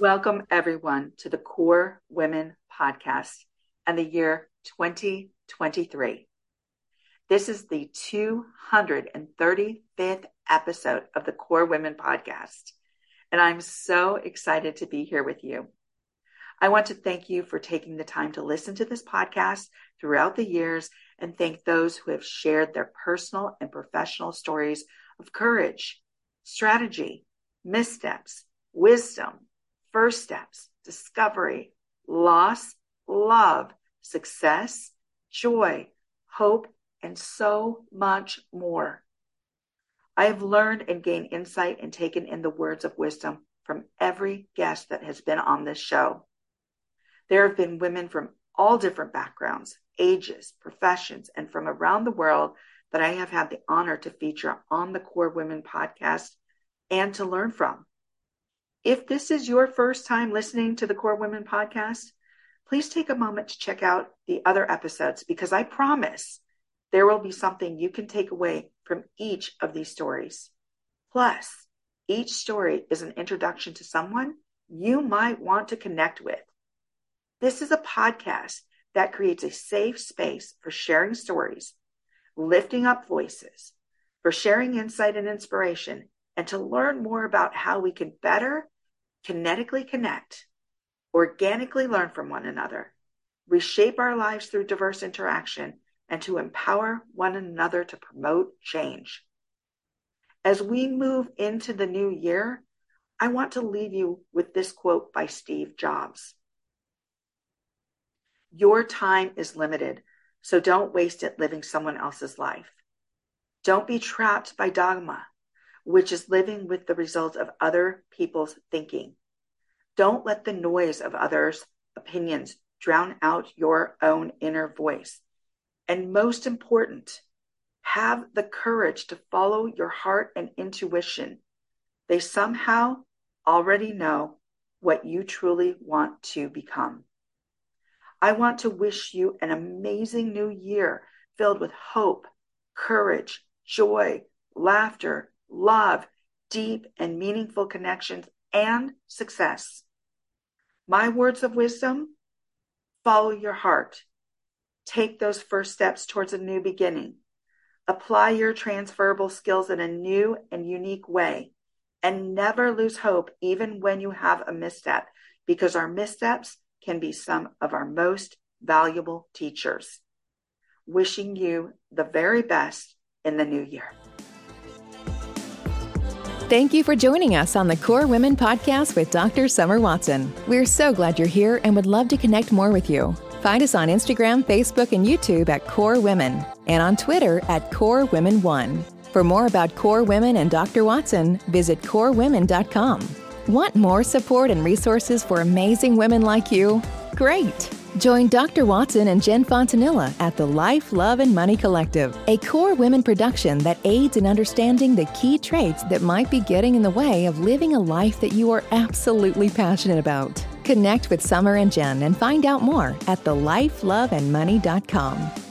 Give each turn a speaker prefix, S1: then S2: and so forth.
S1: Welcome, everyone, to the KORE Women Podcast and the year 2023. This is the 235th episode of the KORE Women Podcast, and I'm so excited to be here with you. I want to thank you for taking the time to listen to this podcast throughout the years and thank those who have shared their personal and professional stories of courage, strategy, missteps, wisdom, first steps, discovery, loss, love, success, joy, hope, and so much more. I have learned and gained insight and taken in the words of wisdom from every guest that has been on this show. There have been women from all different backgrounds, ages, professions, and from around the world that I have had the honor to feature on the KORE Women podcast and to learn from. If this is your first time listening to the KORE Women podcast, please take a moment to check out the other episodes because I promise there will be something you can take away from each of these stories. Plus, each story is an introduction to someone you might want to connect with. This is a podcast that creates a safe space for sharing stories, lifting up voices, for sharing insight and inspiration, and to learn more about how we can better kinetically connect, organically learn from one another, reshape our lives through diverse interaction, and to empower one another to promote change. As we move into the new year, I want to leave you with this quote by Steve Jobs Your time is limited, so don't waste it living someone else's life. Don't be trapped by dogma which is living with the results of other people's thinking. Don't let the noise of others' opinions drown out your own inner voice. And most important, have the courage to follow your heart and intuition. They somehow already know what you truly want to become. I want to wish you an amazing new year filled with hope, courage, joy, laughter, love, deep and meaningful connections, and success. My words of wisdom follow your heart. Take those first steps towards a new beginning. Apply your transferable skills in a new and unique way. And never lose hope, even when you have a misstep, because our missteps can be some of our most valuable teachers. Wishing you the very best in the new year.
S2: Thank you for joining us on the KORE Women Podcast with Dr. Summer Watson. We're so glad you're here and would love to connect more with you. Find us on Instagram, Facebook, and YouTube at KORE Women and on Twitter at KORE Women One. For more about KORE Women and Dr. Watson, visit korewomen.com. Want more support and resources for amazing women like you? Great! Join Dr. Watson and Jen Fontanilla at the Life, Love, and Money Collective, a KORE women production that aids in understanding the key traits that might be getting in the way of living a life that you are absolutely passionate about. Connect with Summer and Jen and find out more at thelifeloveandmoney.com.